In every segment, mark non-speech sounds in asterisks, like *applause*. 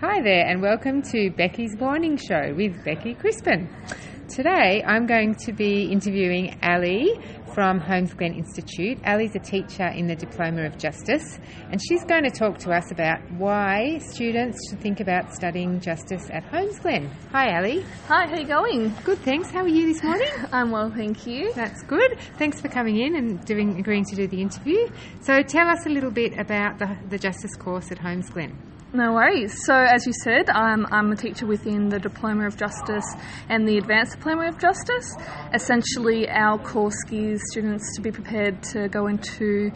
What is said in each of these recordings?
Hi there, and welcome to Becky's Morning Show with Becky Crispin. Today I'm going to be interviewing Ali from Holmesglen Institute. Ali's a teacher in the Diploma of Justice, and she's going to talk to us about why students should think about studying justice at Holmesglen. Hi, Ali. Hi, how are you going? Good, thanks. How are you this morning? *laughs* I'm well, thank you. That's good. Thanks for coming in and doing agreeing to do the interview. So, tell us a little bit about the, the justice course at Holmesglen. No worries. So, as you said, I'm, I'm a teacher within the Diploma of Justice and the Advanced Diploma of Justice. Essentially, our course gears students to be prepared to go into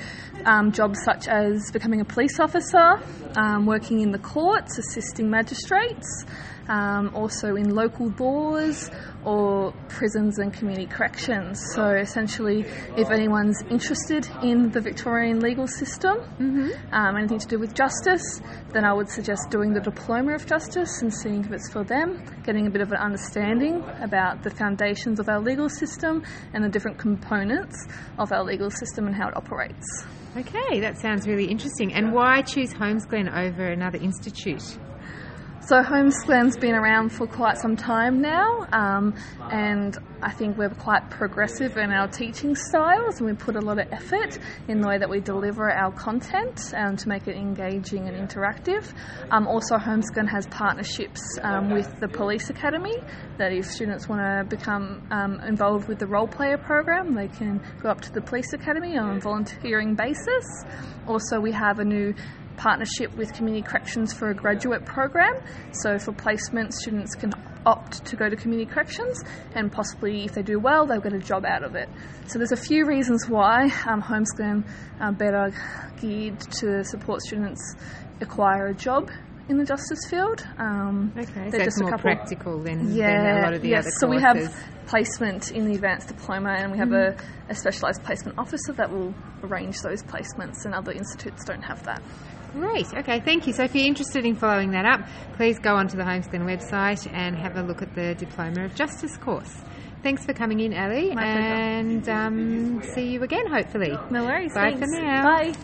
um, jobs such as becoming a police officer, um, working in the courts, assisting magistrates, um, also in local laws or prisons and community corrections. So essentially, if anyone's interested in the Victorian legal system, mm-hmm. um, anything to do with justice, then I would suggest doing the Diploma of Justice and seeing if it's for them, getting a bit of an understanding about the foundations of our legal system and the different components of our legal system and how it operates. Okay, that sounds really interesting. And why choose Holmesglen over another institute? So Holmes Glen's been around for quite some time now, um, and I think we're quite progressive in our teaching styles, and we put a lot of effort in the way that we deliver our content um, to make it engaging and interactive. Um, also, Holmesglen has partnerships um, with the Police Academy. That if students want to become um, involved with the role player program, they can go up to the Police Academy on a volunteering basis. Also, we have a new partnership with Community Corrections for a graduate program. So for placement, students can opt to go to community corrections and possibly if they do well they'll get a job out of it so there's a few reasons why um, Glen are better geared to support students acquire a job in the justice field. Um, okay, so it's more couple, practical than, yeah, than a lot of the yes, other courses. So we have placement in the advanced diploma and we have mm. a, a specialised placement officer that will arrange those placements and other institutes don't have that. Great. Okay, thank you. So if you're interested in following that up, please go onto the Holmes website and have a look at the Diploma of Justice course. Thanks for coming in, Ali, My and um, see you again, hopefully. No worries. Bye thanks. for now. Bye.